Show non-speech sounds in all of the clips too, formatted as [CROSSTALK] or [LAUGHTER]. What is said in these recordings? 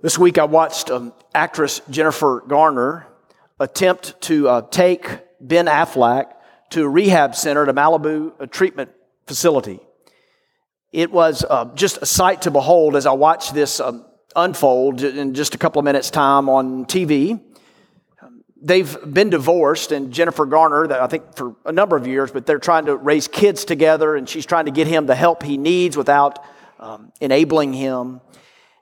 This week I watched um, actress Jennifer Garner attempt to uh, take Ben Affleck to a rehab center at a Malibu a treatment facility. It was uh, just a sight to behold as I watched this um, unfold in just a couple of minutes' time on TV. They've been divorced, and Jennifer Garner, I think for a number of years, but they're trying to raise kids together, and she's trying to get him the help he needs without um, enabling him.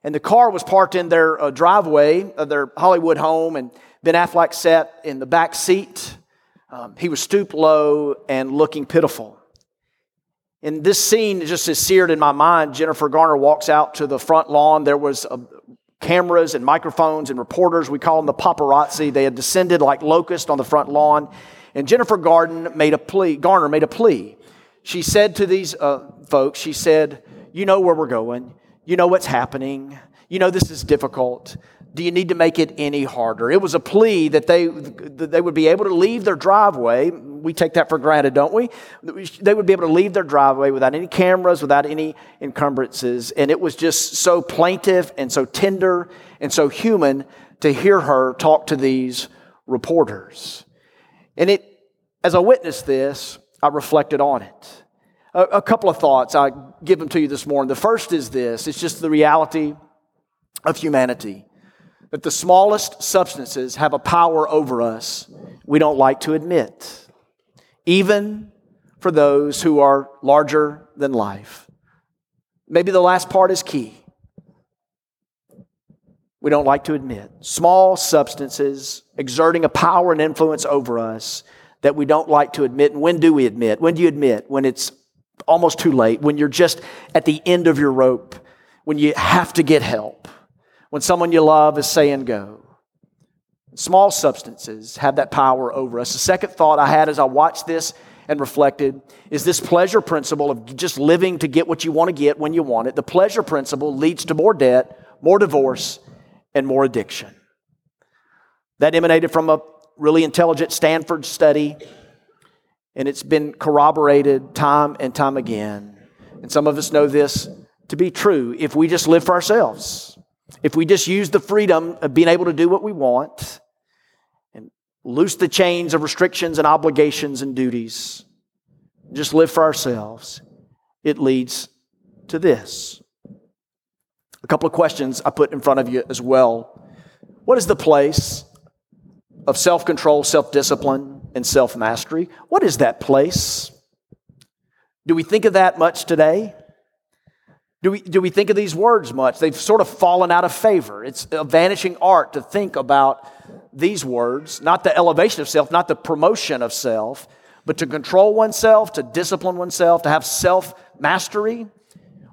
And the car was parked in their uh, driveway of their Hollywood home, and Ben Affleck sat in the back seat. Um, he was stooped low and looking pitiful. And this scene just is seared in my mind. Jennifer Garner walks out to the front lawn. There was uh, cameras and microphones and reporters. We call them the paparazzi. They had descended like locusts on the front lawn. And Jennifer Garden made a plea. Garner made a plea. She said to these uh, folks, she said, "You know where we're going. You know what's happening. You know this is difficult. Do you need to make it any harder? It was a plea that they, that they would be able to leave their driveway. We take that for granted, don't we? They would be able to leave their driveway without any cameras, without any encumbrances. And it was just so plaintive and so tender and so human to hear her talk to these reporters. And it, as I witnessed this, I reflected on it. A, a couple of thoughts I give them to you this morning. The first is this it's just the reality of humanity that the smallest substances have a power over us we don't like to admit, even for those who are larger than life. Maybe the last part is key. We don't like to admit. Small substances exerting a power and influence over us that we don't like to admit. And when do we admit? When do you admit? When it's almost too late, when you're just at the end of your rope, when you have to get help when someone you love is saying go. Small substances have that power over us. The second thought I had as I watched this and reflected is this pleasure principle of just living to get what you want to get when you want it. The pleasure principle leads to more debt, more divorce, and more addiction. That emanated from a really intelligent Stanford study, and it's been corroborated time and time again. And some of us know this to be true if we just live for ourselves. If we just use the freedom of being able to do what we want and loose the chains of restrictions and obligations and duties, just live for ourselves, it leads to this. A couple of questions I put in front of you as well. What is the place of self control, self discipline, and self mastery? What is that place? Do we think of that much today? Do we, do we think of these words much? They've sort of fallen out of favor. It's a vanishing art to think about these words, not the elevation of self, not the promotion of self, but to control oneself, to discipline oneself, to have self mastery.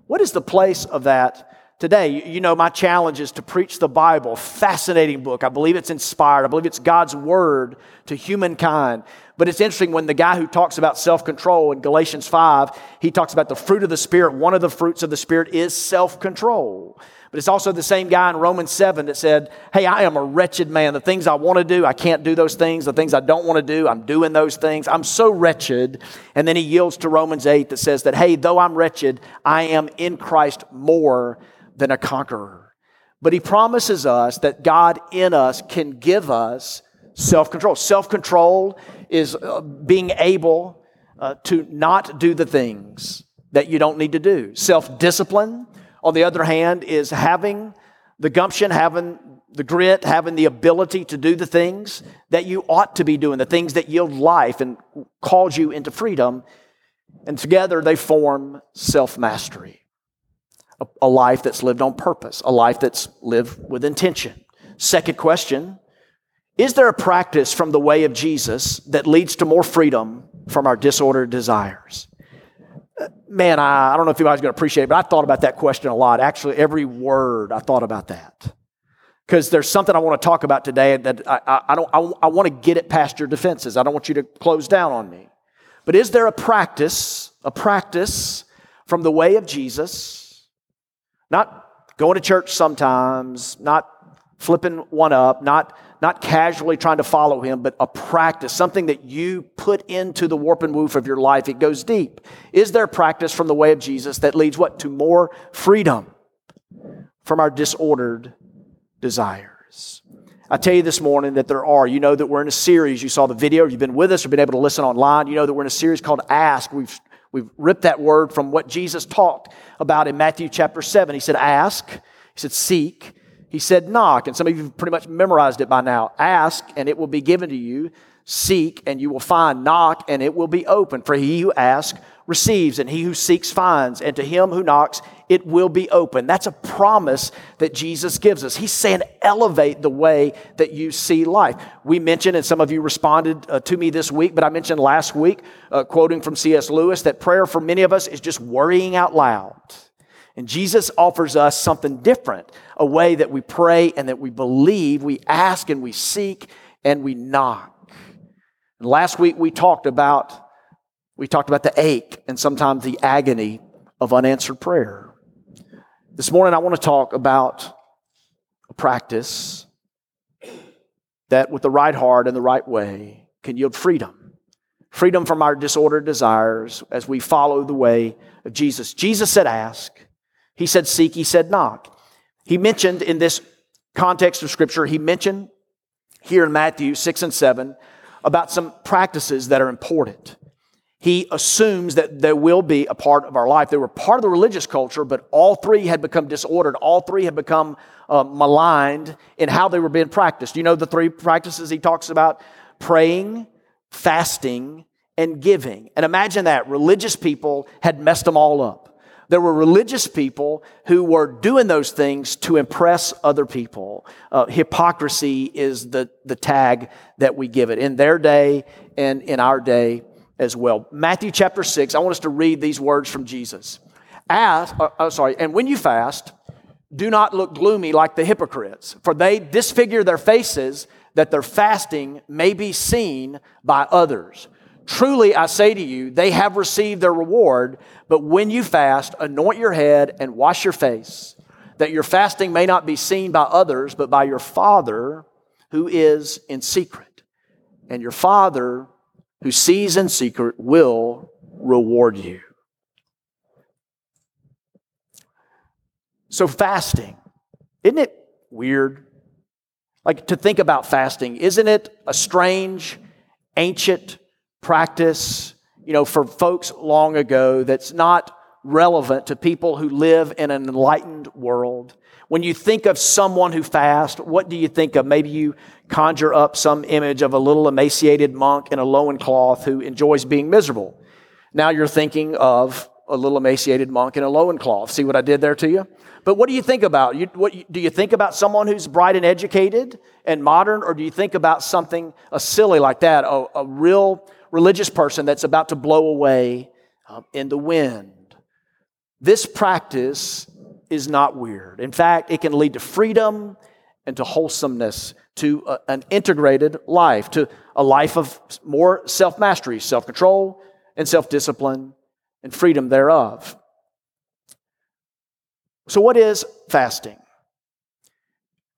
What is the place of that today? You know, my challenge is to preach the Bible, fascinating book. I believe it's inspired, I believe it's God's word to humankind. But it's interesting when the guy who talks about self control in Galatians 5, he talks about the fruit of the Spirit. One of the fruits of the Spirit is self control. But it's also the same guy in Romans 7 that said, Hey, I am a wretched man. The things I want to do, I can't do those things. The things I don't want to do, I'm doing those things. I'm so wretched. And then he yields to Romans 8 that says that, Hey, though I'm wretched, I am in Christ more than a conqueror. But he promises us that God in us can give us self control. Self control is uh, being able uh, to not do the things that you don't need to do. Self discipline, on the other hand, is having the gumption, having the grit, having the ability to do the things that you ought to be doing, the things that yield life and cause you into freedom. And together they form self mastery, a, a life that's lived on purpose, a life that's lived with intention. Second question is there a practice from the way of Jesus that leads to more freedom from our disordered desires? Uh, man, I, I don't know if anybody's going to appreciate it, but I thought about that question a lot. Actually, every word I thought about that. Because there's something I want to talk about today that I, I, don't, I, I want to get it past your defenses. I don't want you to close down on me. But is there a practice, a practice from the way of Jesus? Not going to church sometimes, not flipping one up, not not casually trying to follow him, but a practice, something that you put into the warp and woof of your life. It goes deep. Is there practice from the way of Jesus that leads what? To more freedom from our disordered desires. I tell you this morning that there are. You know that we're in a series. You saw the video, you've been with us, or been able to listen online. You know that we're in a series called Ask. We've, we've ripped that word from what Jesus talked about in Matthew chapter 7. He said, Ask. He said, Seek. He said, Knock. And some of you have pretty much memorized it by now. Ask, and it will be given to you. Seek, and you will find. Knock, and it will be open. For he who asks receives, and he who seeks finds, and to him who knocks, it will be open. That's a promise that Jesus gives us. He's saying, elevate the way that you see life. We mentioned, and some of you responded uh, to me this week, but I mentioned last week, uh, quoting from C.S. Lewis, that prayer for many of us is just worrying out loud. And Jesus offers us something different a way that we pray and that we believe, we ask and we seek and we knock. And last week we talked about we talked about the ache and sometimes the agony of unanswered prayer. This morning, I want to talk about a practice that, with the right heart and the right way, can yield freedom. Freedom from our disordered desires as we follow the way of Jesus. Jesus said, Ask. He said, Seek. He said, Knock. He mentioned in this context of Scripture, he mentioned here in Matthew 6 and 7 about some practices that are important he assumes that there will be a part of our life. They were part of the religious culture, but all three had become disordered. All three had become uh, maligned in how they were being practiced. You know the three practices he talks about? Praying, fasting, and giving. And imagine that religious people had messed them all up. There were religious people who were doing those things to impress other people. Uh, hypocrisy is the, the tag that we give it. In their day and in our day, as well. Matthew chapter 6, I want us to read these words from Jesus. Ask, uh, oh, sorry, and when you fast, do not look gloomy like the hypocrites, for they disfigure their faces that their fasting may be seen by others. Truly, I say to you, they have received their reward, but when you fast, anoint your head and wash your face, that your fasting may not be seen by others, but by your Father who is in secret. And your Father who sees in secret will reward you. So, fasting, isn't it weird? Like to think about fasting, isn't it a strange, ancient practice, you know, for folks long ago that's not relevant to people who live in an enlightened world? When you think of someone who fasts, what do you think of? Maybe you conjure up some image of a little emaciated monk in a loincloth who enjoys being miserable. Now you're thinking of a little emaciated monk in a loincloth. See what I did there to you? But what do you think about? You, what, do you think about someone who's bright and educated and modern, or do you think about something a silly like that, a, a real religious person that's about to blow away um, in the wind? This practice is not weird. In fact, it can lead to freedom and to wholesomeness, to a, an integrated life, to a life of more self mastery, self control, and self discipline, and freedom thereof. So, what is fasting?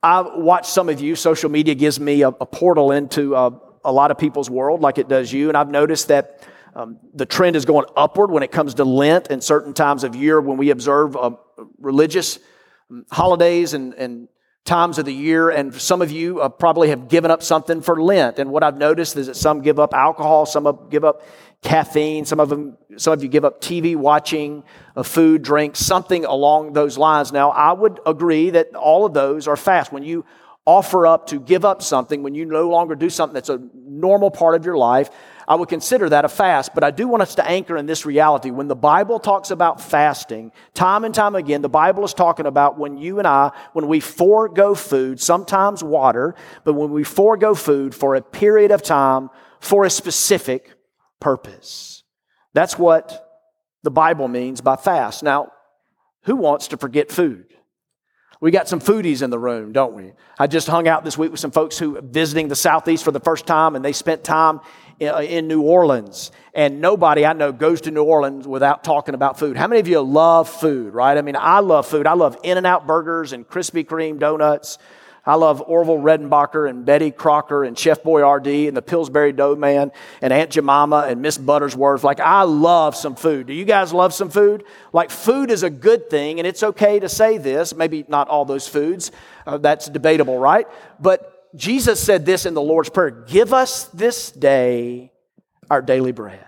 I've watched some of you. Social media gives me a, a portal into uh, a lot of people's world, like it does you. And I've noticed that um, the trend is going upward when it comes to Lent and certain times of year when we observe uh, religious um, holidays and, and times of the year. And some of you uh, probably have given up something for Lent. And what I've noticed is that some give up alcohol, some give up caffeine, some of them, some of you give up TV watching, uh, food, drink, something along those lines. Now, I would agree that all of those are fast. When you offer up to give up something, when you no longer do something that's a normal part of your life, I would consider that a fast. But I do want us to anchor in this reality. When the Bible talks about fasting, time and time again, the Bible is talking about when you and I, when we forego food, sometimes water, but when we forego food for a period of time for a specific purpose. That's what the Bible means by fast. Now, who wants to forget food? We got some foodies in the room, don't we? I just hung out this week with some folks who visiting the Southeast for the first time, and they spent time in New Orleans. And nobody I know goes to New Orleans without talking about food. How many of you love food, right? I mean, I love food. I love In N Out burgers and Krispy Kreme donuts. I love Orville Redenbacher and Betty Crocker and Chef Boyardee and the Pillsbury Dough Man and Aunt Jemima and Miss Buttersworth. Like, I love some food. Do you guys love some food? Like, food is a good thing, and it's okay to say this. Maybe not all those foods. Uh, that's debatable, right? But Jesus said this in the Lord's Prayer Give us this day our daily bread.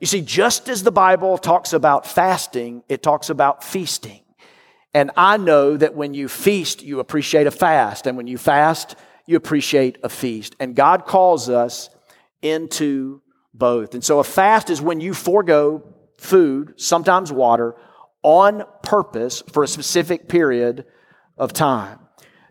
You see, just as the Bible talks about fasting, it talks about feasting. And I know that when you feast, you appreciate a fast. And when you fast, you appreciate a feast. And God calls us into both. And so a fast is when you forego food, sometimes water, on purpose for a specific period of time.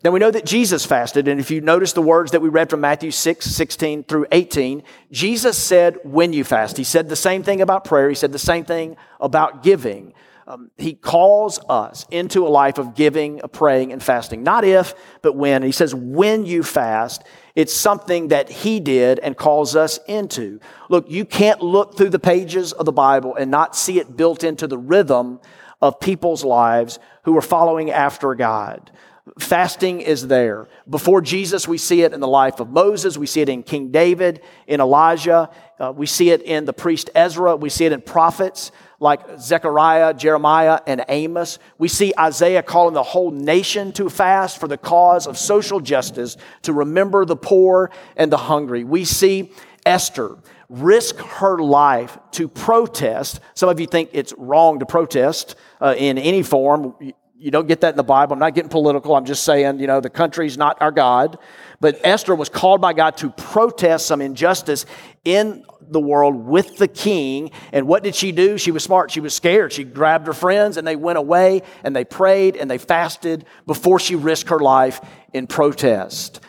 Now we know that Jesus fasted, and if you notice the words that we read from Matthew 6, 16 through 18, Jesus said, when you fast. He said the same thing about prayer. He said the same thing about giving um, he calls us into a life of giving, of praying, and fasting. Not if, but when. And He says, when you fast, it's something that he did and calls us into. Look, you can't look through the pages of the Bible and not see it built into the rhythm of people's lives who are following after God. Fasting is there. Before Jesus, we see it in the life of Moses. We see it in King David, in Elijah. Uh, we see it in the priest Ezra. We see it in prophets like Zechariah, Jeremiah, and Amos. We see Isaiah calling the whole nation to fast for the cause of social justice, to remember the poor and the hungry. We see Esther risk her life to protest. Some of you think it's wrong to protest uh, in any form. You don't get that in the Bible. I'm not getting political. I'm just saying, you know, the country's not our God. But Esther was called by God to protest some injustice in the world with the king. And what did she do? She was smart. She was scared. She grabbed her friends and they went away and they prayed and they fasted before she risked her life in protest.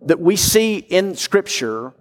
That we see in Scripture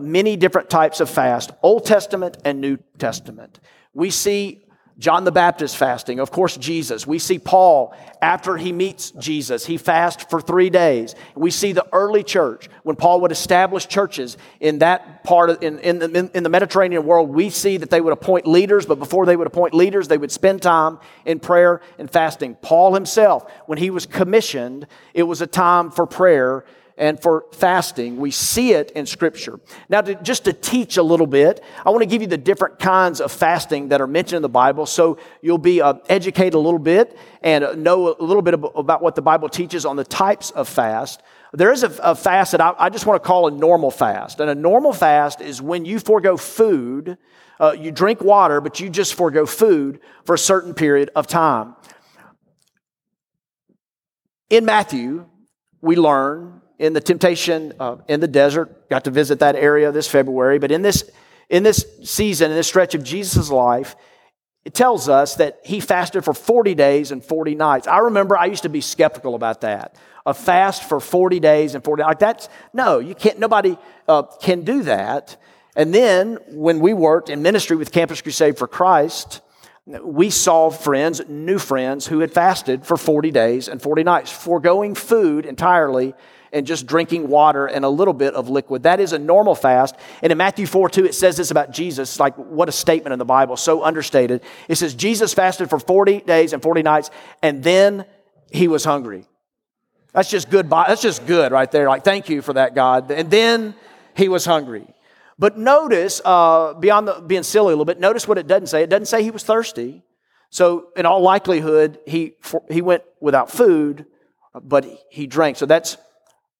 many different types of fast, Old Testament and New Testament. We see John the Baptist fasting, of course, Jesus. We see Paul after he meets Jesus, he fasts for three days. We see the early church when Paul would establish churches in that part of, in, in, the, in the Mediterranean world. We see that they would appoint leaders, but before they would appoint leaders, they would spend time in prayer and fasting. Paul himself, when he was commissioned, it was a time for prayer and for fasting. We see it in Scripture. Now, to, just to teach a little bit, I want to give you the different kinds of fasting that are mentioned in the Bible so you'll be uh, educated a little bit and know a little bit about what the Bible teaches on the types of fast. There is a, a fast that I, I, just want to call a normal fast. And a normal fast is when you forego food, uh, you drink water, but you just forego food for a certain period of time. In Matthew, we learn in the temptation uh, in the desert. Got to visit that area this February. But in this, in this season, in this stretch of Jesus' life, it tells us that he fasted for 40 days and 40 nights. I remember I used to be skeptical about that. A fast for 40 days and 40 like that's no, you can't. Nobody uh, can do that. And then when we worked in ministry with Campus Crusade for Christ, we saw friends, new friends, who had fasted for 40 days and 40 nights, foregoing food entirely and just drinking water and a little bit of liquid. That is a normal fast. And in Matthew 4 2, it says this about Jesus. Like, what a statement in the Bible, so understated. It says, Jesus fasted for 40 days and 40 nights, and then he was hungry. That's just good. That's just good right there. Like, thank you for that, God. And then he was hungry. But notice, uh, beyond the, being silly a little bit, notice what it doesn't say. It doesn't say he was thirsty. So, in all likelihood, he, he went without food, but he drank. So, that's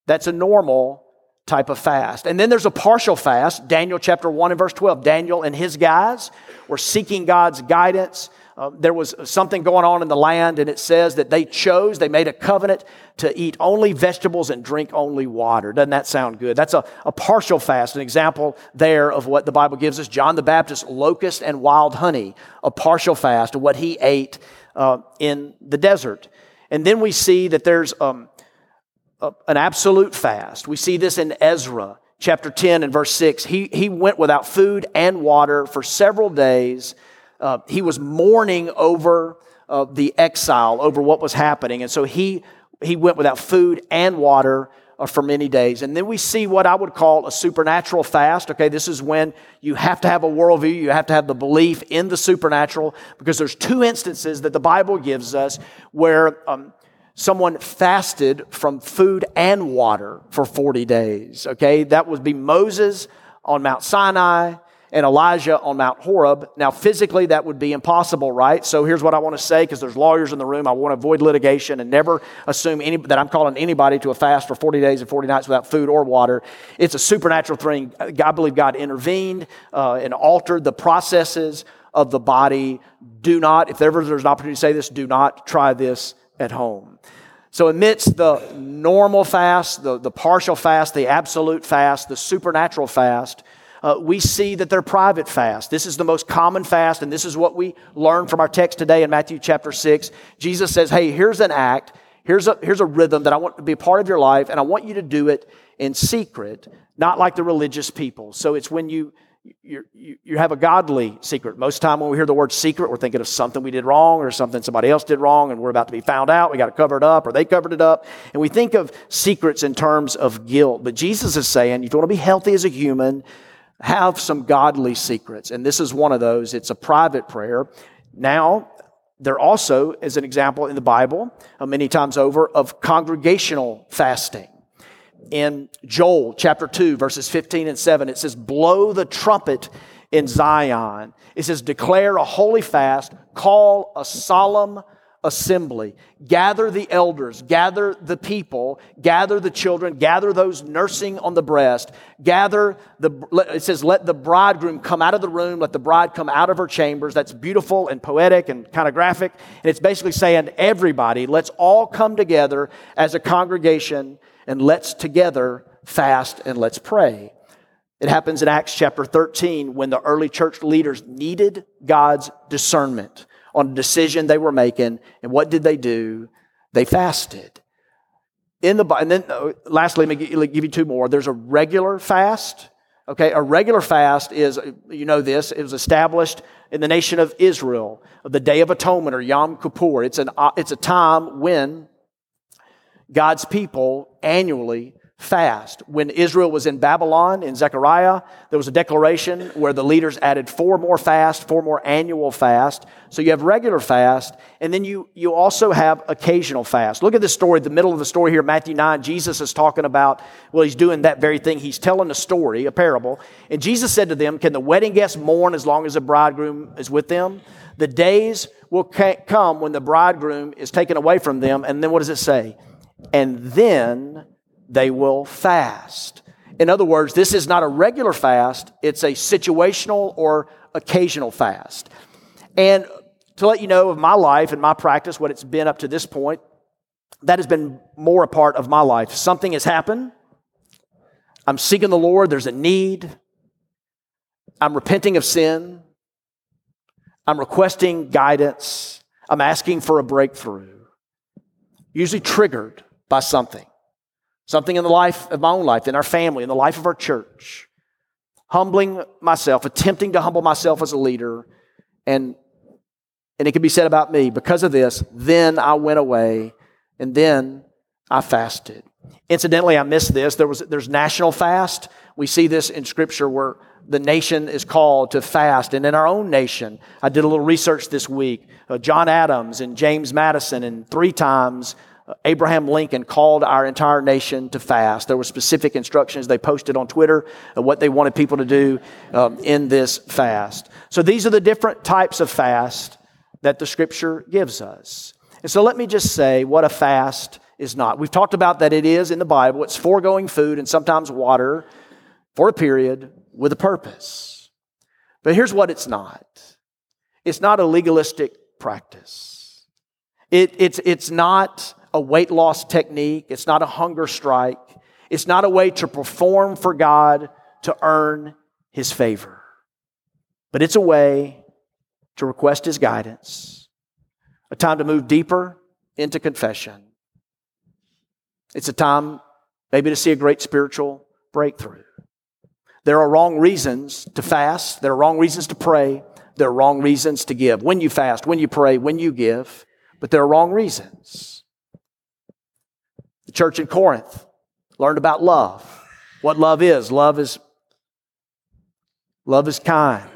that's a normal type of fast. And then there's a partial fast. Daniel chapter 1 and verse 12. Daniel and his guys were seeking God's guidance. Uh, there was something going on in the land, and it says that they chose, they made a covenant to eat only vegetables and drink only water. Doesn't that sound good? That's a, a partial fast, an example there of what the Bible gives us. John the Baptist, locust and wild honey, a partial fast of what he ate uh, in the desert. And then we see that there's um, an absolute fast. We see this in Ezra chapter 10 and verse 6. He, he went without food and water for several days. Uh, he was mourning over uh, the exile, over what was happening. And so he, he went without food and water uh, for many days. And then we see what I would call a supernatural fast. Okay, this is when you have to have a worldview, you have to have the belief in the supernatural, because there's two instances that the Bible gives us where um, someone fasted from food and water for 40 days. Okay, that would be Moses on Mount Sinai and Elijah on Mount Horeb. Now, physically, that would be impossible, right? So here's what I want to say because there's lawyers in the room. I want to avoid litigation and never assume any, that I'm calling anybody to a fast for 40 days and 40 nights without food or water. It's a supernatural thing. I believe God intervened uh, and altered the processes of the body. Do not, if ever there's an opportunity to say this, do not try this at home. So, amidst the normal fast, the, the partial fast, the absolute fast, the supernatural fast, uh, we see that they're private fast. This is the most common fast, and this is what we learn from our text today in Matthew chapter 6. Jesus says, Hey, here's an act, here's a, here's a rhythm that I want to be a part of your life, and I want you to do it in secret, not like the religious people. So it's when you you, you have a godly secret. Most time when we hear the word secret, we're thinking of something we did wrong or something somebody else did wrong and we're about to be found out. We got to cover it up or they covered it up. And we think of secrets in terms of guilt. But Jesus is saying, if you want to be healthy as a human, have some godly secrets. And this is one of those. It's a private prayer. Now, there also is an example in the Bible, uh, many times over, of congregational fasting. In Joel chapter 2, verses 15 and 7, it says, Blow the trumpet in Zion. It says, Declare a holy fast, call a solemn assembly. Gather the elders, gather the people, gather the children, gather those nursing on the breast. Gather the, it says, let the bridegroom come out of the room, let the bride come out of her chambers. That's beautiful and poetic and kind of graphic. And it's basically saying, everybody, let's all come together as a congregation and let's together fast and let's pray. It happens in Acts chapter 13 when the early church leaders needed God's discernment on a decision they were making. And what did they do? They fasted. In the and then uh, lastly, let me give you two more. There's a regular fast. Okay, a regular fast is you know this. It was established in the nation of Israel, the Day of Atonement or Yom Kippur. It's an uh, it's a time when God's people annually fast. When Israel was in Babylon, in Zechariah, there was a declaration where the leaders added four more fast, four more annual fast. So you have regular fast, and then you, you also have occasional fast. Look at this story, the middle of the story here, Matthew 9. Jesus is talking about, well, he's doing that very thing. He's telling a story, a parable. And Jesus said to them, Can the wedding guests mourn as long as the bridegroom is with them? The days will come when the bridegroom is taken away from them. And then what does it say? And then they will fast. In other words, this is not a regular fast, it's a situational or occasional fast. And to let you know of my life and my practice, what it's been up to this point, that has been more a part of my life. Something has happened. I'm seeking the Lord. There's a need. I'm repenting of sin. I'm requesting guidance. I'm asking for a breakthrough. Usually triggered by something. Something in the life of my own life, in our family, in the life of our church. Humbling myself, attempting to humble myself as a leader. And, and it can be said about me because of this, then I went away and then I fasted. Incidentally, I missed this. There was, there's national fast. We see this in Scripture where the nation is called to fast. And in our own nation, I did a little research this week. Uh, John Adams and James Madison, and three times Abraham Lincoln called our entire nation to fast. There were specific instructions they posted on Twitter of what they wanted people to do um, in this fast. So these are the different types of fast that the scripture gives us. And so let me just say what a fast is not. We've talked about that it is in the Bible. It's foregoing food and sometimes water for a period with a purpose. But here's what it's not. It's not a legalistic practice. It, it's, it's not a weight loss technique. It's not a hunger strike. It's not a way to perform for God to earn His favor. But it's a way to request His guidance, a time to move deeper into confession. It's a time maybe to see a great spiritual breakthrough. There are wrong reasons to fast, there are wrong reasons to pray, there are wrong reasons to give. When you fast, when you pray, when you give, but there are wrong reasons. Church in Corinth learned about love. What love is. Love is love is kind.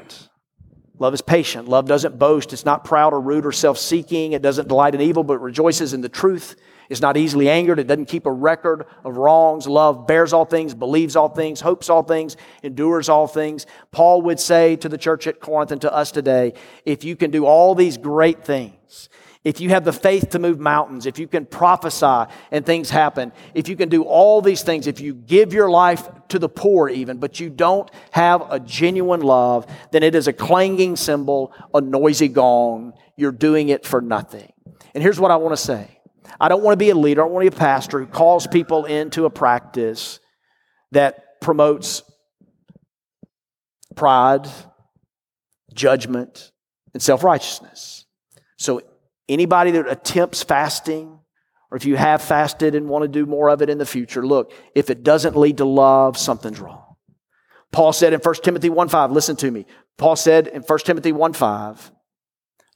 Love is patient. Love doesn't boast. It's not proud or rude or self-seeking. It doesn't delight in evil, but rejoices in the truth. is not easily angered. It doesn't keep a record of wrongs. Love bears all things, believes all things, hopes all things, endures all things. Paul would say to the church at Corinth and to us today if you can do all these great things, if you have the faith to move mountains, if you can prophesy and things happen, if you can do all these things, if you give your life to the poor even, but you don't have a genuine love, then it is a clanging cymbal, a noisy gong. You're doing it for nothing. And here's what I want to say I don't want to be a leader, I want to be a pastor who calls people into a practice that promotes pride, judgment, and self righteousness. So Anybody that attempts fasting, or if you have fasted and want to do more of it in the future, look, if it doesn't lead to love, something's wrong. Paul said in 1 Timothy 1.5, listen to me. Paul said in 1 Timothy 1.5,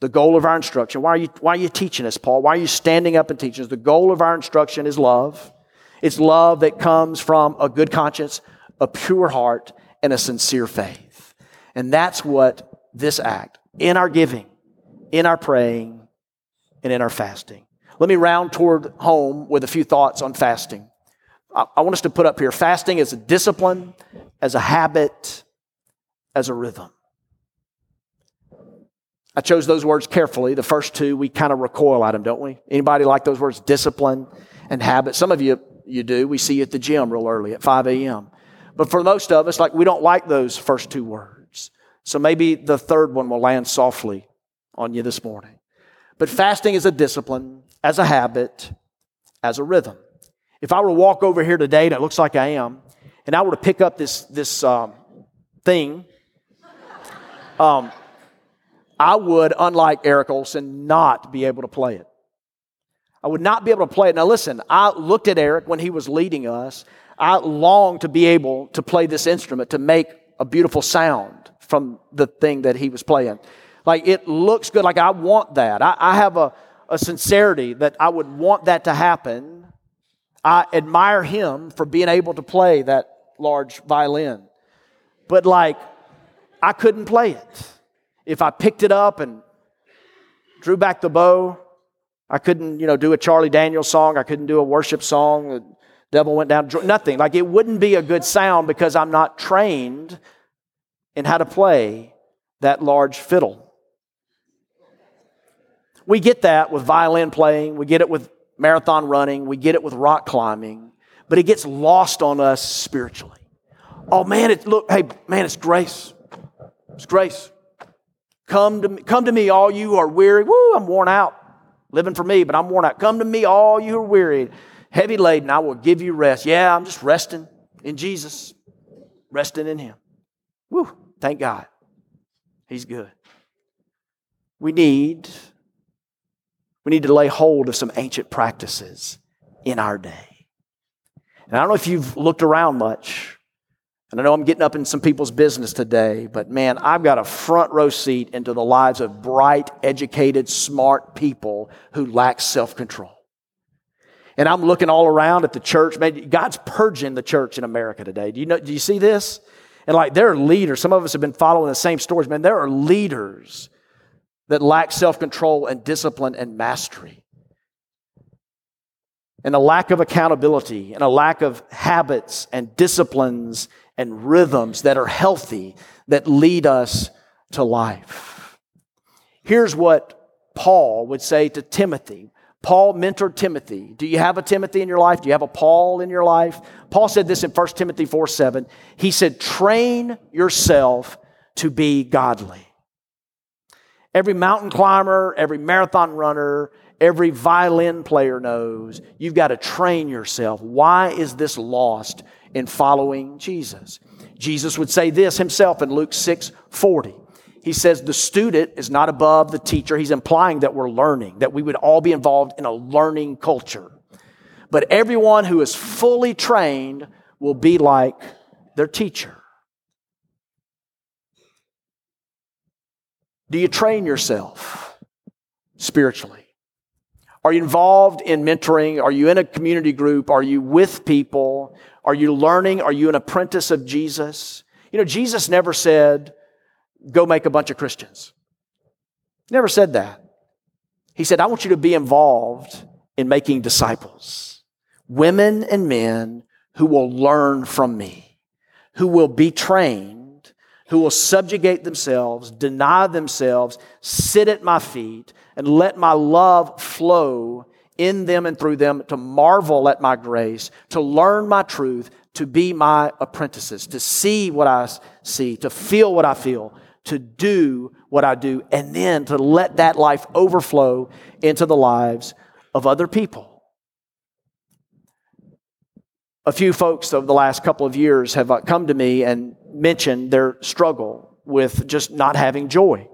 the goal of our instruction, why are, you, why are you teaching us, Paul? Why are you standing up and teaching us? The goal of our instruction is love. It's love that comes from a good conscience, a pure heart, and a sincere faith. And that's what this act, in our giving, in our praying, and in our fasting. Let me round toward home with a few thoughts on fasting. I, want us to put up here fasting as a discipline, as a habit, as a rhythm. I chose those words carefully. The first two, we kind of recoil at them, don't we? Anybody like those words, discipline and habit? Some of you, you do. We see you at the gym real early at 5 a.m. But for most of us, like we don't like those first two words. So maybe the third one will land softly on you this morning. But fasting is a discipline, as a habit, as a rhythm. If I were to walk over here today, and it looks like I am, and I were to pick up this, this um, thing, um, I would, unlike Eric Olson, not be able to play it. I would not be able to play it. Now, listen, I looked at Eric when he was leading us. I longed to be able to play this instrument, to make a beautiful sound from the thing that he was playing. Like it looks good. Like I want that. I, I have a, a sincerity that I would want that to happen. I admire him for being able to play that large violin. But like, I couldn't play it. If I picked it up and drew back the bow, I couldn't, you know, do a Charlie Daniels song. I couldn't do a worship song. The devil went down. Nothing. Like it wouldn't be a good sound because I'm not trained in how to play that large fiddle. We get that with violin playing, we get it with marathon running, we get it with rock climbing, but it gets lost on us spiritually. Oh man, it look, hey man, it's grace. It's grace. Come to me, come to me, all you are weary. Woo, I'm worn out. Living for me, but I'm worn out. Come to me, all you who are weary, heavy laden, I will give you rest. Yeah, I'm just resting in Jesus, resting in Him. Woo, thank God. He's good. We need we need to lay hold of some ancient practices in our day. And I don't know if you've looked around much, and I know I'm getting up in some people's business today, but man, I've got a front row seat into the lives of bright, educated, smart people who lack self control. And I'm looking all around at the church. Man, God's purging the church in America today. Do you know? Do you see this? And like there are leaders. Some of us have been following the same stories. Man, there are leaders that lack self control and discipline and mastery. And a lack of accountability and a lack of habits and disciplines and rhythms that are healthy that lead us to life. Here's what Paul would say to Timothy. Paul mentored Timothy. Do you have a Timothy in your life? Do you have a Paul in your life? Paul said this in 1 Timothy 4 7. He said, Train yourself to be godly. Every mountain climber, every marathon runner, every violin player knows you've got to train yourself. Why is this lost in following Jesus? Jesus would say this himself in Luke 6 40. He says the student is not above the teacher. He's implying that we're learning, that we would all be involved in a learning culture. But everyone who is fully trained will be like their teacher. Do you train yourself spiritually? Are you involved in mentoring? Are you in a community group? Are you with people? Are you learning? Are you an apprentice of Jesus? You know, Jesus never said, go make a bunch of Christians. Never said that. He said, I want you to be involved in making disciples. Women and men who will learn from me, who will be trained, who will subjugate themselves, deny themselves, sit at my feet, and let my love flow in them and through them to marvel at my grace, to learn my truth, to be my apprentices, to see what I see, to feel what I feel, to do what I do, and then to let that life overflow into the lives of other people. A few folks over the last couple of years have uh, come to me and mentioned their struggle with just not having joy.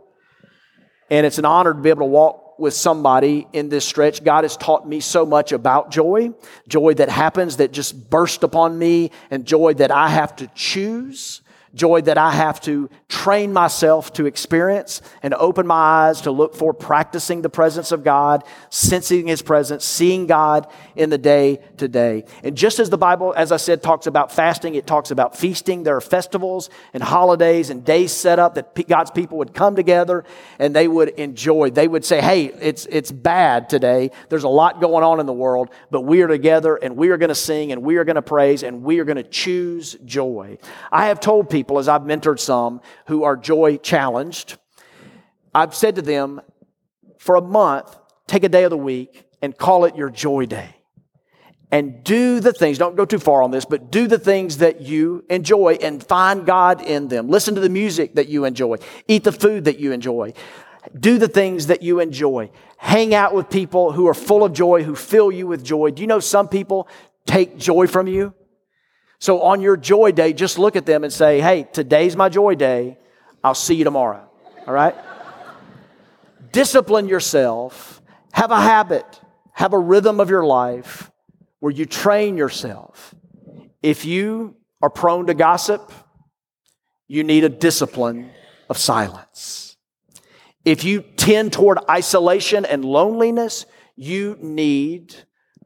And it's an honor to be able to walk with somebody in this stretch. God has taught me so much about joy, joy that happens, that just burst upon me, and joy that I have to choose joy that I have to train myself to experience and open my eyes to look for, practicing the presence of God, sensing His presence, seeing God in the day to day. And just as the Bible, as I said, talks about fasting, it talks about feasting. There are festivals and holidays and days set up that God's people would come together and they would enjoy. They would say, hey, it's, it's bad today. There's a lot going on in the world, but we are together and we are going to sing and we are going to praise and we are going to choose joy. I have told people people, as I've mentored some who are joy challenged, I've said to them, for a month, take a day of the week and call it your joy day. And do the things, don't go too far on this, but do the things that you enjoy and find God in them. Listen to the music that you enjoy. Eat the food that you enjoy. Do the things that you enjoy. Hang out with people who are full of joy, who fill you with joy. Do you know some people take joy from you? So on your joy day, just look at them and say, hey, today's my joy day. I'll see you tomorrow. All right? Discipline yourself. Have a habit. Have a rhythm of your life where you train yourself. If you are prone to gossip, you need a discipline of silence. If you tend toward isolation and loneliness, you need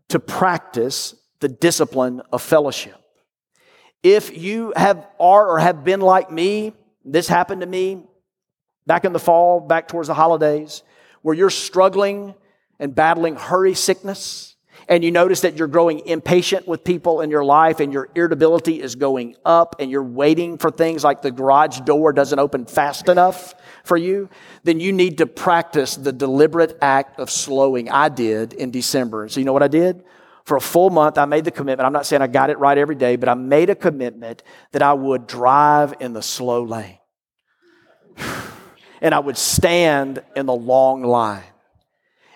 to practice the discipline of fellowship. If you have are or have been like me, this happened to me back in the fall, back towards the holidays, where you're struggling and battling hurry sickness, and you notice that you're growing impatient with people in your life and your irritability is going up and you're waiting for things like the garage door doesn't open fast enough for you, then you need to practice the deliberate act of slowing. I did in December. So you know what I did? For a full month, I made the commitment. I'm not saying I got it right every day, but I made a commitment that I would drive in the slow lane. [SIGHS] And I would stand in the long line.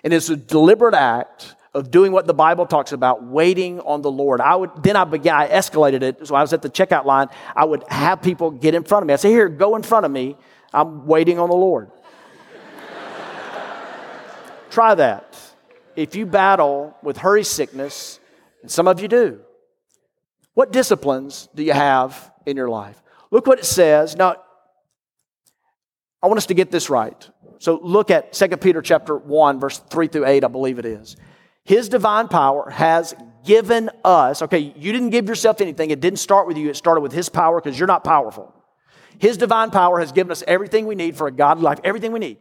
And it's a deliberate act of doing what the Bible talks about, waiting on the Lord. I would then I began, I escalated it. So I was at the checkout line. I would have people get in front of me. I say, Here, go in front of me. I'm waiting on the Lord. [LAUGHS] Try that if you battle with hurry sickness, and some of you do, what disciplines do you have in your life? Look what it says. Now, I want us to get this right. So look at 2 Peter chapter 1, verse 3 through 8, I believe it is. His divine power has given us, okay, you didn't give yourself anything. It didn't start with you, it started with His power because you're not powerful. His divine power has given us everything we need for a godly life, everything we need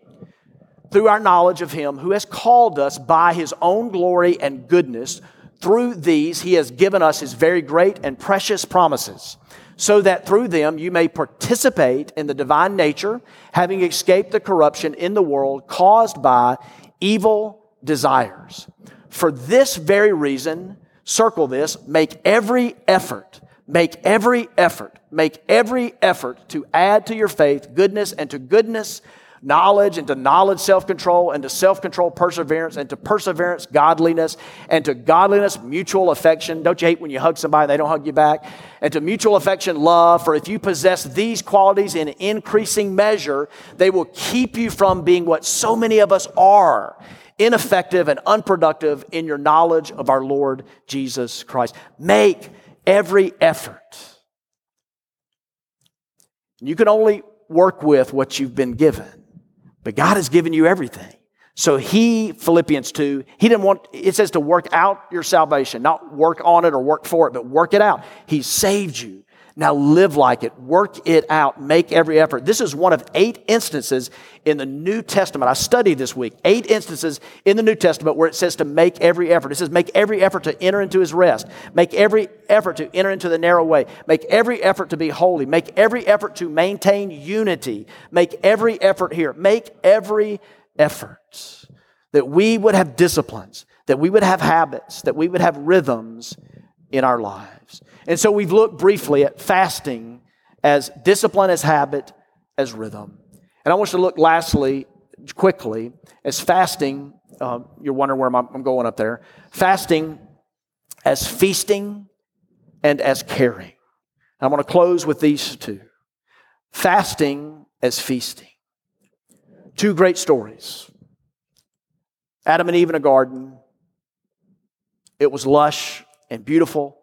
through our knowledge of Him who has called us by His own glory and goodness. Through these, He has given us His very great and precious promises, so that through them you may participate in the divine nature, having escaped the corruption in the world caused by evil desires. For this very reason, circle this, make every effort, make every effort, make every effort to add to your faith goodness and to goodness, knowledge, and to knowledge, self control, and to self control, perseverance, and to perseverance, godliness, and to godliness, mutual affection. Don't you hate when you hug somebody they don't hug you back? And to mutual affection, love. For if you possess these qualities in increasing measure, they will keep you from being what so many of us are ineffective and unproductive in your knowledge of our Lord Jesus Christ. Make every effort. You can only work with what you've been given. But God has given you everything. So he, Philippians 2, he didn't want, it says to work out your salvation, not work on it or work for it, but work it out. He saved you. Now live like it, work it out, make every effort. This is one of eight instances in the New Testament. I studied this week, eight instances in the New Testament where it says to make every effort. It says make every effort to enter into his rest, make every effort to enter into the narrow way, make every effort to be holy, make every effort to maintain unity, make every effort here, make every effort that we would have disciplines, that we would have habits, that we would have rhythms in our lives. And so we've looked briefly at fasting as discipline, as habit, as rhythm. And I want you to look lastly, quickly, as fasting. Uh, you're wondering where I'm going up there. Fasting as feasting and as caring. I want to close with these two fasting as feasting. Two great stories Adam and Eve in a garden. It was lush and beautiful,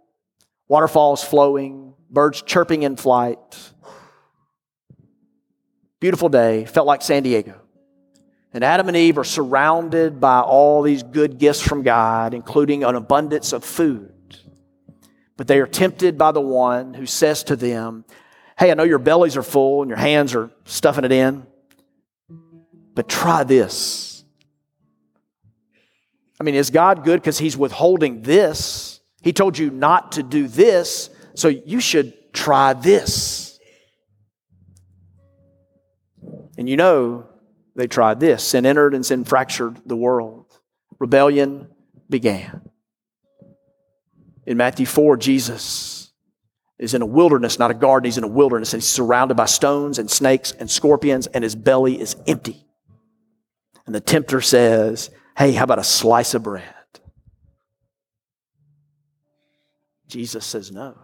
waterfalls flowing, birds chirping in flight. Beautiful day, felt like San Diego. And Adam and Eve are surrounded by all these good gifts from God, including an abundance of food. But they are tempted by the one who says to them, Hey, I know your bellies are full and your hands are stuffing it in, but try this. I mean, is God good because He's withholding this? He told you not to do this, so you should try this. And you know, they tried this. Sin entered and sin fractured the world. Rebellion began. In Matthew 4, Jesus is in a wilderness, not a garden. He's in a wilderness and he's surrounded by stones and snakes and scorpions, and his belly is empty. And the tempter says, Hey, how about a slice of bread? Jesus says no.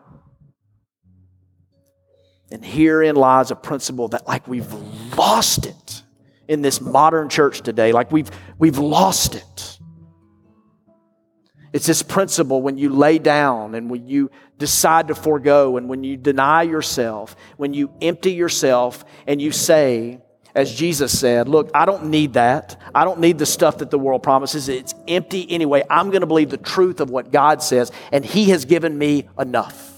And herein lies a principle that, like, we've lost it in this modern church today. Like, we've, we've lost it. It's this principle when you lay down and when you decide to forego and when you deny yourself, when you empty yourself and you say, as Jesus said, Look, I don't need that. I don't need the stuff that the world promises. It's empty anyway. I'm going to believe the truth of what God says, and He has given me enough.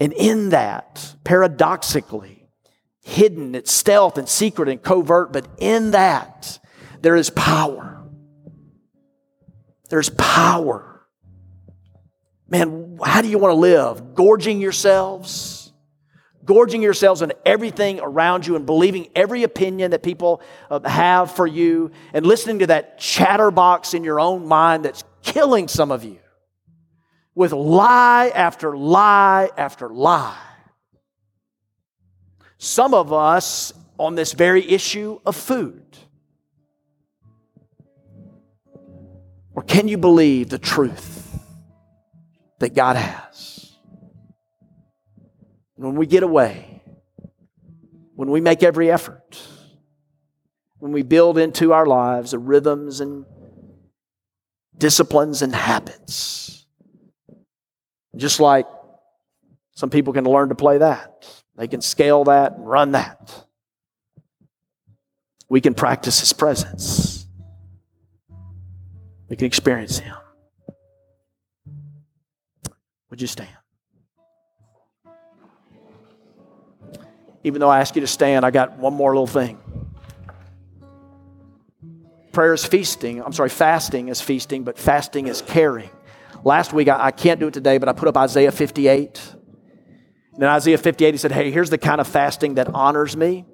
And in that, paradoxically, hidden, it's stealth and secret and covert, but in that, there is power. There's power. Man, how do you want to live? Gorging yourselves? Gorging yourselves on everything around you and believing every opinion that people uh, have for you and listening to that chatterbox in your own mind that's killing some of you with lie after lie after lie. Some of us on this very issue of food. Or can you believe the truth that God has? When we get away, when we make every effort, when we build into our lives the rhythms and disciplines and habits, just like some people can learn to play that, they can scale that and run that. We can practice His presence. We can experience Him. Would you stand? Even though I ask you to stand, I got one more little thing. Prayer is feasting. I'm sorry, fasting is feasting, but fasting is caring. Last week, I, I can't do it today, but I put up Isaiah 58. And in Isaiah 58, he said, Hey, here's the kind of fasting that honors me.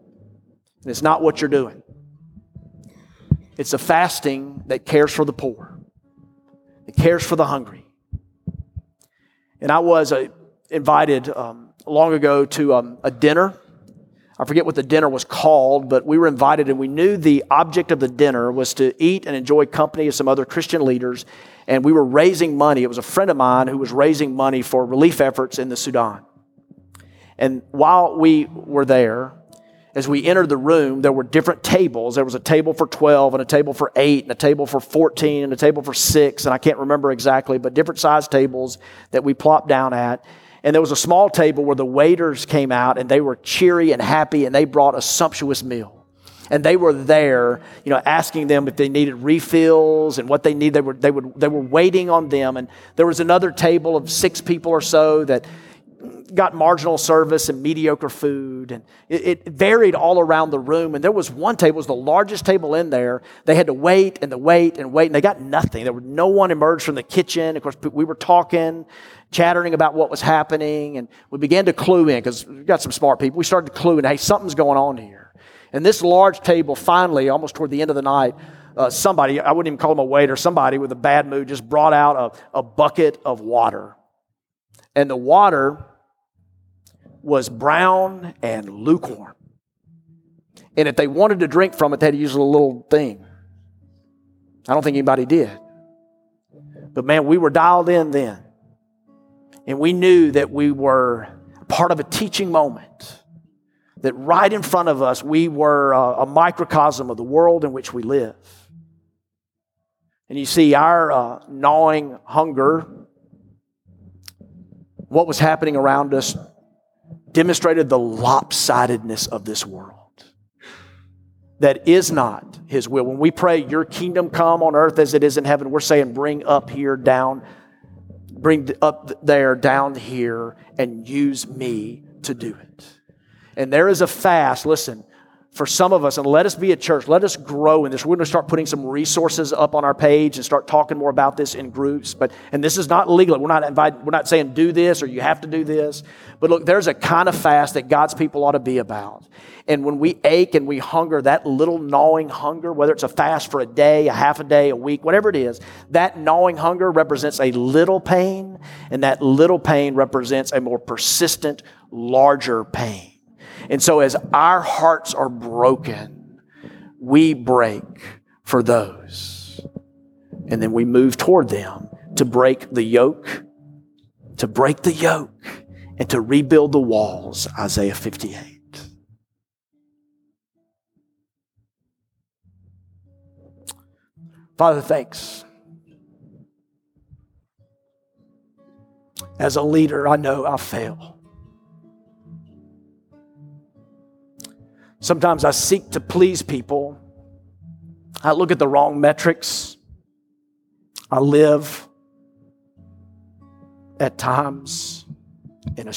And it's not what you're doing, it's a fasting that cares for the poor, it cares for the hungry. And I was uh, invited um, long ago to um, a dinner I forget what the dinner was called, but we were invited and we knew the object of the dinner was to eat and enjoy company of some other Christian leaders. And we were raising money. It was a friend of mine who was raising money for relief efforts in the Sudan. And while we were there, as we entered the room, there were different tables. There was a table for 12 and a table for 8 and a table for 14 and a table for 6. And I can't remember exactly, but different size tables that we plopped down at. And there was a small table where the waiters came out and they were cheery and happy and they brought a sumptuous meal. And they were there, you know, asking them if they needed refills and what they needed. They were, they, would, they were waiting on them. And there was another table of six people or so that got marginal service and mediocre food. And it, it, varied all around the room. And there was one table, was the largest table in there. They had to wait and the wait and wait, and they got nothing. There was no one emerged from the kitchen. Of course, we were talking, chattering about what was happening, and we began to clue in because we got some smart people. We started to clue in, hey, something's going on here. And this large table, finally, almost toward the end of the night, uh, somebody, I wouldn't even call him a waiter, somebody with a bad mood just brought out a, a bucket of water. And the water was brown and lukewarm. And if they wanted to drink from it, they had to use a little thing. I don't think anybody did. But man, we were dialed in then. And we knew that we were part of a teaching moment. That right in front of us, we were a, a microcosm of the world in which we live. And you see, our uh, gnawing hunger, what was happening around us, demonstrated the lopsidedness of this world. That is not His will. When we pray, Your kingdom come on earth as it is in heaven, we're saying, bring up here, down, bring up there, down here, and use me to do it. And there is a fast, listen, for some of us, and let us be a church, let us grow in this. We're going to start putting some resources up on our page and start talking more about this in groups. But and this is not legal. We're not inviting, we're not saying do this or you have to do this. But look, there's a kind of fast that God's people ought to be about. And when we ache and we hunger, that little gnawing hunger, whether it's a fast for a day, a half a day, a week, whatever it is, that gnawing hunger represents a little pain, and that little pain represents a more persistent, larger pain. And so, as our hearts are broken, we break for those. And then we move toward them to break the yoke, to break the yoke, and to rebuild the walls. Isaiah 58. Father, thanks. As a leader, I know I fail. Sometimes I seek to please people. I look at the wrong metrics. I live at times in a,